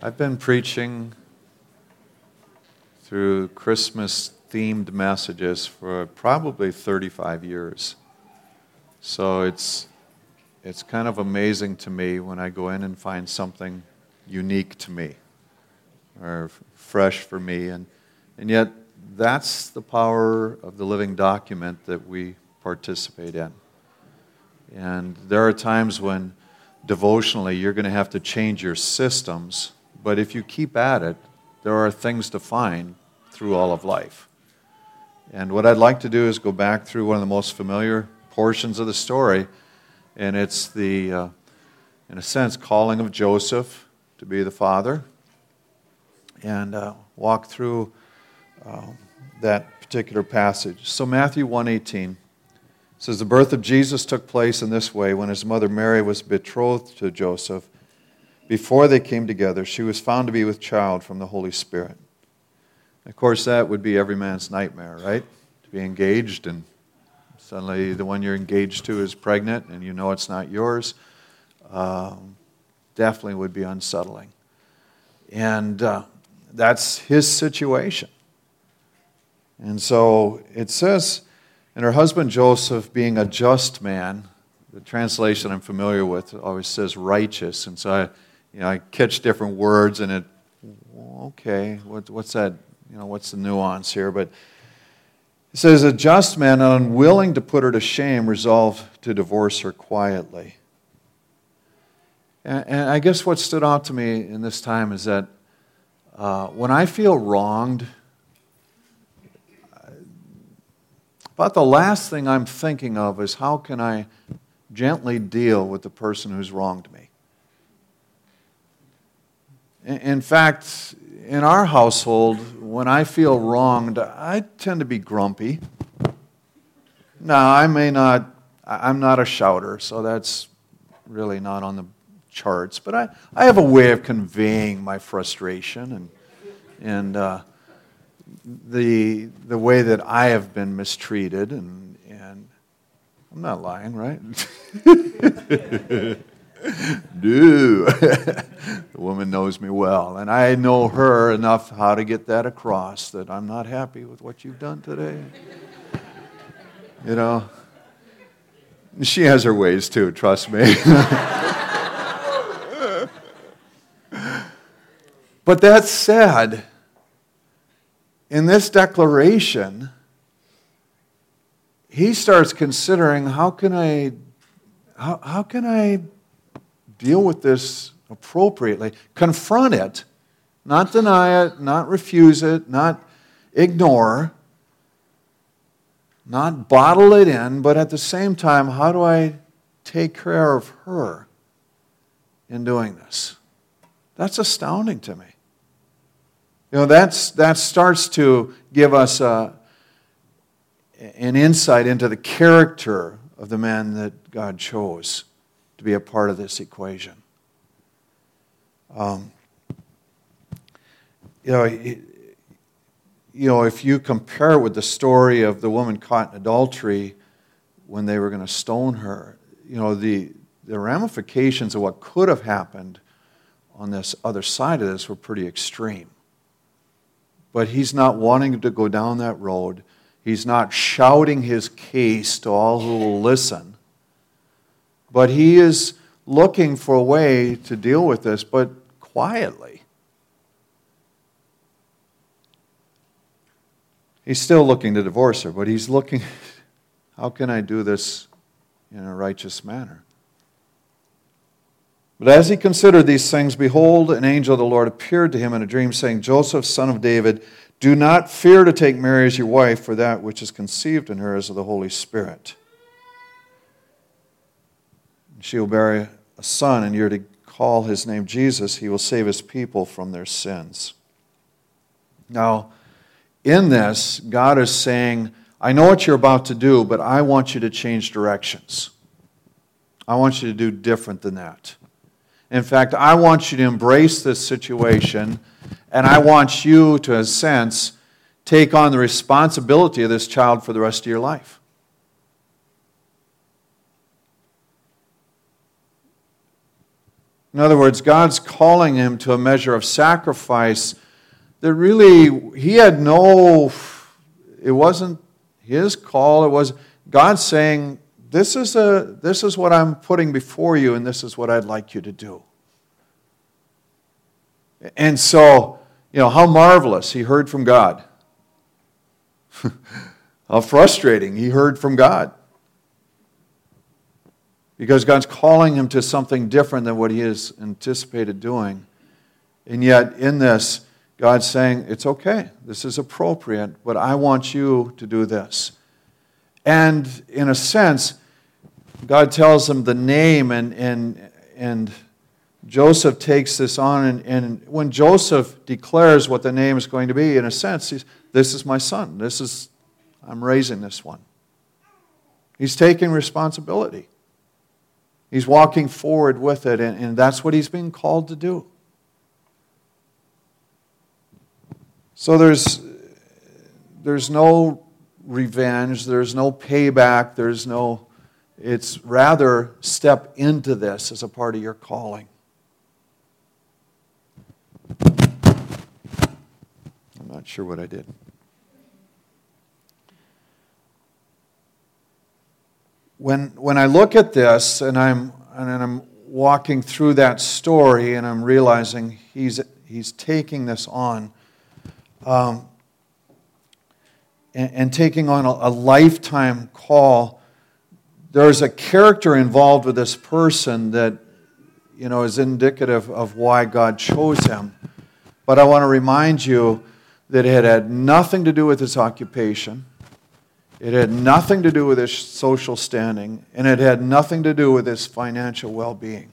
I've been preaching through Christmas themed messages for probably 35 years. So it's, it's kind of amazing to me when I go in and find something unique to me or fresh for me. And, and yet, that's the power of the living document that we participate in. And there are times when devotionally you're going to have to change your systems but if you keep at it, there are things to find through all of life. And what I'd like to do is go back through one of the most familiar portions of the story, and it's the, uh, in a sense, calling of Joseph to be the father, and uh, walk through uh, that particular passage. So Matthew 1:18 says the birth of Jesus took place in this way when his mother Mary was betrothed to Joseph before they came together, she was found to be with child from the Holy Spirit. Of course, that would be every man's nightmare, right? To be engaged and suddenly the one you're engaged to is pregnant and you know it's not yours. Um, definitely would be unsettling. And uh, that's his situation. And so it says, and her husband Joseph, being a just man, the translation I'm familiar with always says righteous. And so I you know, I catch different words and it, okay, what, what's that, you know, what's the nuance here? But it says, a just man, unwilling to put her to shame, resolved to divorce her quietly. And, and I guess what stood out to me in this time is that uh, when I feel wronged, about the last thing I'm thinking of is how can I gently deal with the person who's wronged me? In fact, in our household, when I feel wronged, I tend to be grumpy. Now, I may not, I'm not a shouter, so that's really not on the charts, but I, I have a way of conveying my frustration and, and uh, the, the way that I have been mistreated, and, and I'm not lying, right? no. the woman knows me well, and I know her enough how to get that across that I'm not happy with what you've done today. you know, she has her ways too, trust me. but that said, in this declaration, he starts considering how can I how, how can I deal with this appropriately, confront it, not deny it, not refuse it, not ignore, not bottle it in, but at the same time, how do I take care of her in doing this? That's astounding to me. You know, that's, that starts to give us a, an insight into the character of the man that God chose to be a part of this equation. Um, you know, you know, if you compare it with the story of the woman caught in adultery when they were going to stone her, you know, the, the ramifications of what could have happened on this other side of this were pretty extreme. But he's not wanting to go down that road. He's not shouting his case to all who will listen. But he is looking for a way to deal with this, but quietly. He's still looking to divorce her, but he's looking, how can I do this in a righteous manner? But as he considered these things, behold, an angel of the Lord appeared to him in a dream, saying, Joseph, son of David, do not fear to take Mary as your wife, for that which is conceived in her is of the Holy Spirit. She will bear a son, and you're to call his name Jesus. He will save his people from their sins. Now, in this, God is saying, I know what you're about to do, but I want you to change directions. I want you to do different than that. In fact, I want you to embrace this situation, and I want you to, in a sense, take on the responsibility of this child for the rest of your life. In other words, God's calling him to a measure of sacrifice that really he had no, it wasn't his call. It was God saying, this is, a, this is what I'm putting before you, and this is what I'd like you to do. And so, you know, how marvelous he heard from God. how frustrating he heard from God. Because God's calling him to something different than what he has anticipated doing. And yet, in this, God's saying, It's okay, this is appropriate, but I want you to do this. And in a sense, God tells him the name, and, and, and Joseph takes this on. And, and when Joseph declares what the name is going to be, in a sense, he's, this is my son. This is, I'm raising this one. He's taking responsibility. He's walking forward with it, and, and that's what he's being called to do. So there's, there's no revenge, there's no payback, there's no, it's rather step into this as a part of your calling. I'm not sure what I did. When, when I look at this and I'm, and I'm walking through that story and I'm realizing he's, he's taking this on, um, and, and, taking on a, a lifetime call, there's a character involved with this person that you know is indicative of why God chose him. But I want to remind you that it had nothing to do with his occupation. It had nothing to do with his social standing, and it had nothing to do with his financial well being.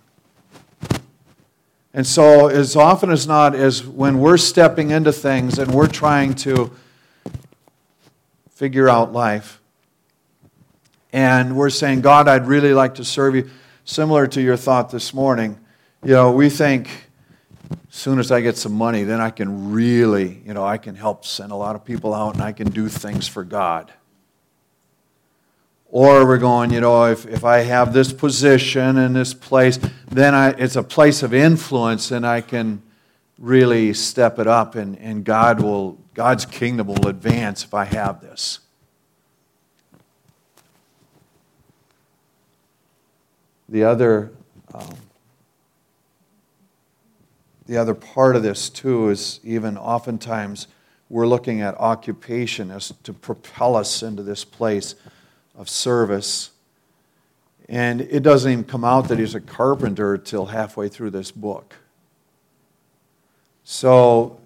And so, as often as not, as when we're stepping into things and we're trying to figure out life, and we're saying, God, I'd really like to serve you, similar to your thought this morning, you know, we think, as soon as I get some money, then I can really, you know, I can help send a lot of people out and I can do things for God. Or we're going, you know, if, if I have this position in this place, then I, it's a place of influence and I can really step it up and, and God will, God's kingdom will advance if I have this. The other, um, the other part of this too is even oftentimes we're looking at occupation as to propel us into this place of service. And it doesn't even come out that he's a carpenter till halfway through this book. So,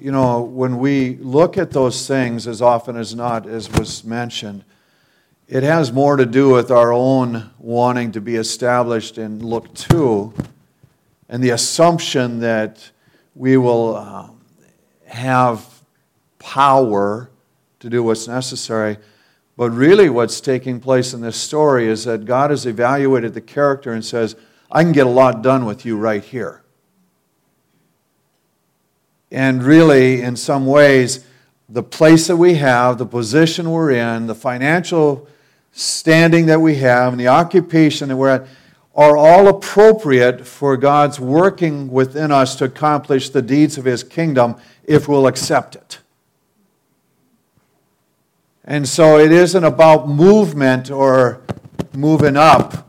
you know, when we look at those things, as often as not, as was mentioned, it has more to do with our own wanting to be established and look to, and the assumption that we will uh, have power to do what's necessary. But really, what's taking place in this story is that God has evaluated the character and says, I can get a lot done with you right here. And really, in some ways, the place that we have, the position we're in, the financial standing that we have, and the occupation that we're at are all appropriate for God's working within us to accomplish the deeds of His kingdom if we'll accept it. And so it isn't about movement or moving up,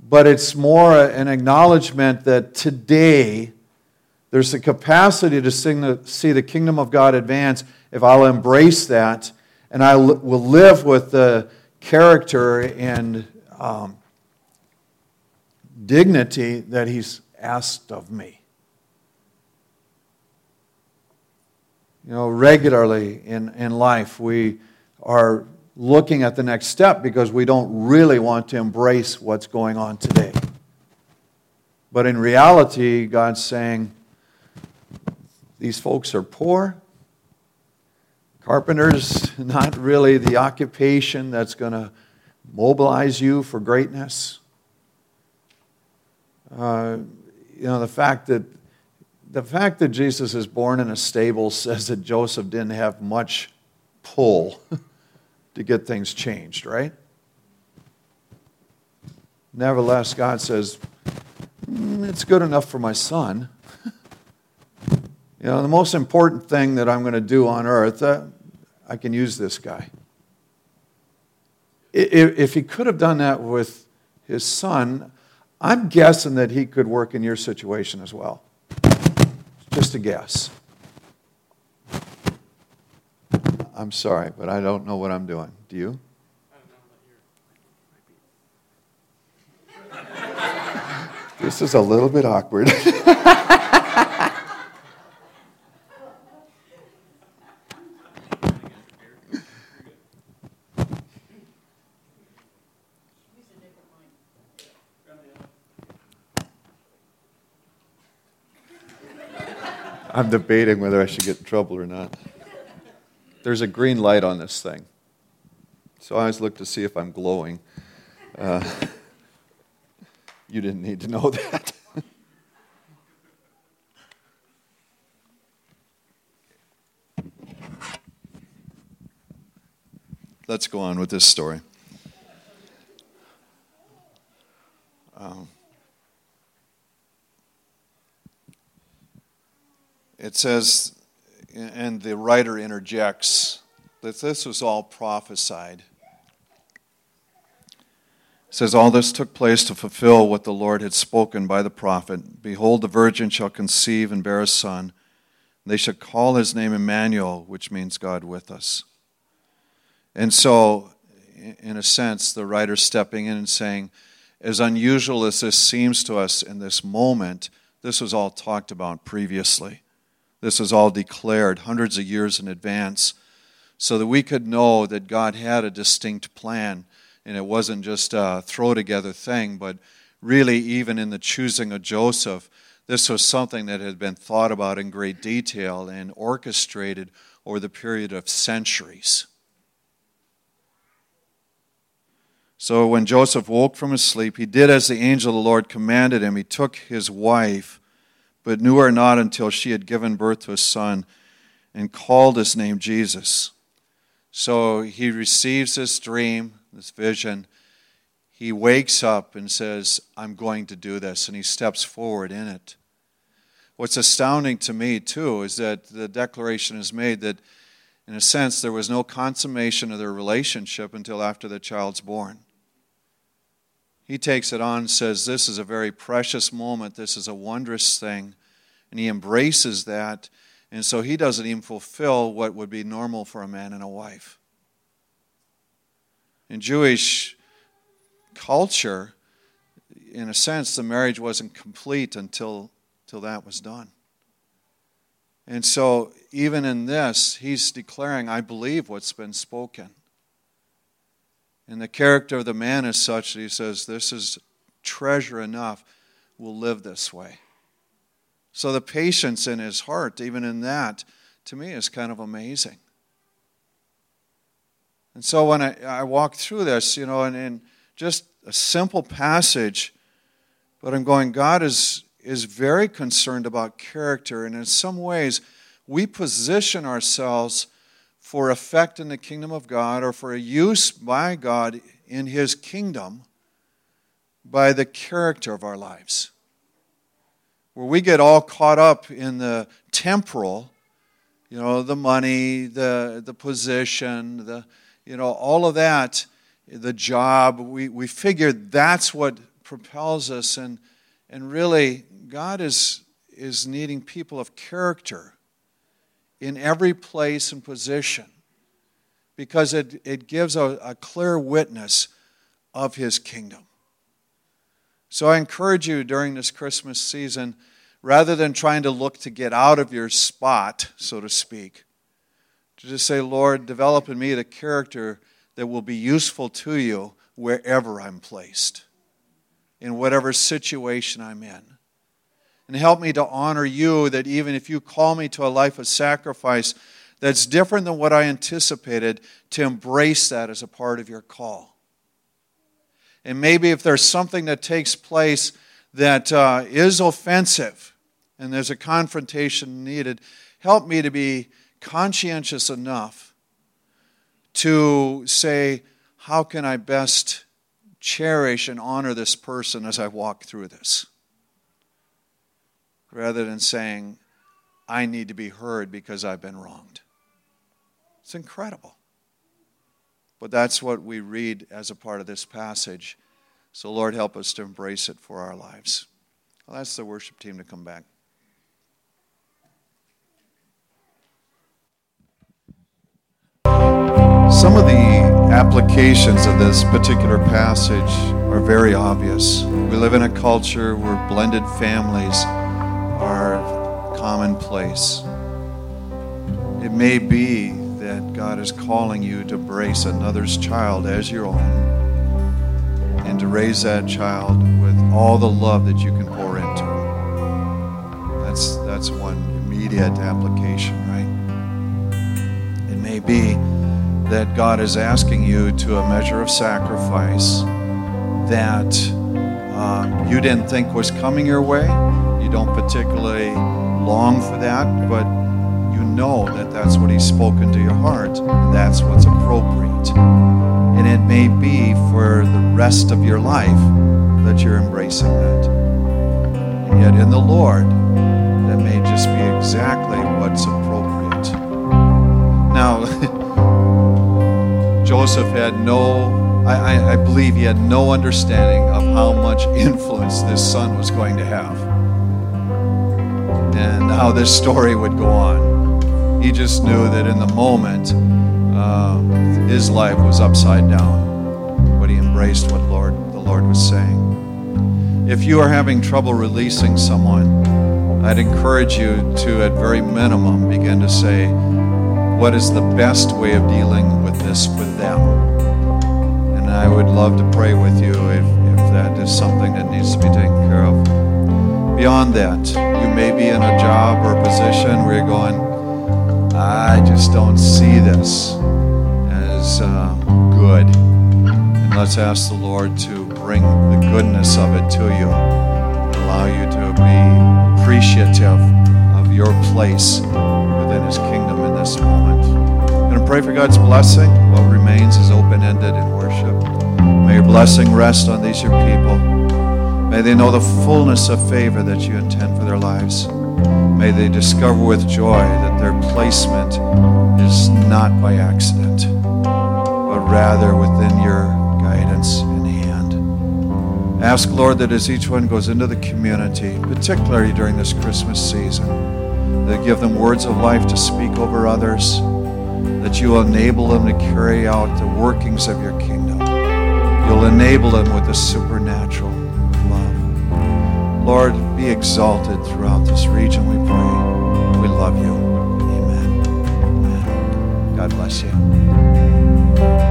but it's more an acknowledgement that today there's the capacity to the, see the kingdom of God advance if I'll embrace that and I will live with the character and um, dignity that He's asked of me. You know, regularly in, in life, we are looking at the next step because we don't really want to embrace what's going on today. But in reality, God's saying, these folks are poor. Carpenter's not really the occupation that's going to mobilize you for greatness. Uh, you know, the fact that the fact that Jesus is born in a stable says that Joseph didn't have much pull to get things changed, right? Nevertheless, God says, mm, it's good enough for my son. you know, the most important thing that I'm going to do on earth, uh, I can use this guy. If he could have done that with his son, I'm guessing that he could work in your situation as well. Just a guess. I'm sorry, but I don't know what I'm doing. Do you? this is a little bit awkward. I'm debating whether I should get in trouble or not. There's a green light on this thing. So I always look to see if I'm glowing. Uh, you didn't need to know that. Let's go on with this story. Um, it says, and the writer interjects that this was all prophesied. It says, All this took place to fulfill what the Lord had spoken by the prophet Behold, the virgin shall conceive and bear a son. They shall call his name Emmanuel, which means God with us. And so, in a sense, the writer stepping in and saying, as unusual as this seems to us in this moment, this was all talked about previously. This was all declared hundreds of years in advance so that we could know that God had a distinct plan and it wasn't just a throw together thing, but really, even in the choosing of Joseph, this was something that had been thought about in great detail and orchestrated over the period of centuries. So when Joseph woke from his sleep, he did as the angel of the Lord commanded him. He took his wife but knew her not until she had given birth to a son and called his name Jesus. So he receives this dream, this vision. He wakes up and says, I'm going to do this, and he steps forward in it. What's astounding to me, too, is that the declaration is made that, in a sense, there was no consummation of their relationship until after the child's born. He takes it on and says, This is a very precious moment. This is a wondrous thing. And he embraces that. And so he doesn't even fulfill what would be normal for a man and a wife. In Jewish culture, in a sense, the marriage wasn't complete until, until that was done. And so, even in this, he's declaring, I believe what's been spoken. And the character of the man is such that he says, This is treasure enough. We'll live this way. So the patience in his heart, even in that, to me is kind of amazing. And so when I, I walk through this, you know, and in just a simple passage, but I'm going, God is, is very concerned about character. And in some ways, we position ourselves for effect in the kingdom of God or for a use by God in his kingdom by the character of our lives. Where we get all caught up in the temporal, you know, the money, the, the position, the, you know, all of that, the job, we, we figure that's what propels us. And, and really, God is, is needing people of character in every place and position because it, it gives a, a clear witness of his kingdom. So I encourage you during this Christmas season, rather than trying to look to get out of your spot, so to speak, to just say, Lord, develop in me the character that will be useful to you wherever I'm placed, in whatever situation I'm in and help me to honor you that even if you call me to a life of sacrifice that's different than what I anticipated, to embrace that as a part of your call. And maybe if there's something that takes place that uh, is offensive and there's a confrontation needed, help me to be conscientious enough to say, how can I best cherish and honor this person as I walk through this? rather than saying, I need to be heard because I've been wronged. It's incredible. But that's what we read as a part of this passage. So, Lord, help us to embrace it for our lives. I'll ask the worship team to come back. Some of the applications of this particular passage are very obvious. We live in a culture where blended families are commonplace. It may be that God is calling you to brace another's child as your own and to raise that child with all the love that you can pour into him. That's, that's one immediate application, right? It may be that God is asking you to a measure of sacrifice that uh, you didn't think was coming your way. You don't particularly long for that, but you know that that's what He's spoken to your heart, and that's what's appropriate. And it may be for the rest of your life that you're embracing that. And yet, in the Lord, that may just be exactly what's appropriate. Now, Joseph had no, I, I, believe he had no understanding of how much influence this son was going to have and how this story would go on. He just knew that in the moment, uh, his life was upside down, but he embraced what Lord, the Lord was saying. If you are having trouble releasing someone, I'd encourage you to, at very minimum, begin to say, what is the best way of dealing with this with them. And I would love to pray with you if, if that is something that needs to be taken care of. Beyond that, you may be in a job or a position where you're going, I just don't see this as uh, good. And let's ask the Lord to bring the goodness of it to you and allow you to be appreciative of your place within His kingdom in this moment. I'm going to pray for God's blessing. What remains is open ended in worship. May your blessing rest on these, your people. May they know the fullness of favor that you intend for their lives. May they discover with joy their placement is not by accident, but rather within your guidance and hand. Ask, Lord, that as each one goes into the community, particularly during this Christmas season, that give them words of life to speak over others, that you will enable them to carry out the workings of your kingdom. You'll enable them with the supernatural love. Lord, be exalted throughout this region, we pray. We love you. God bless you.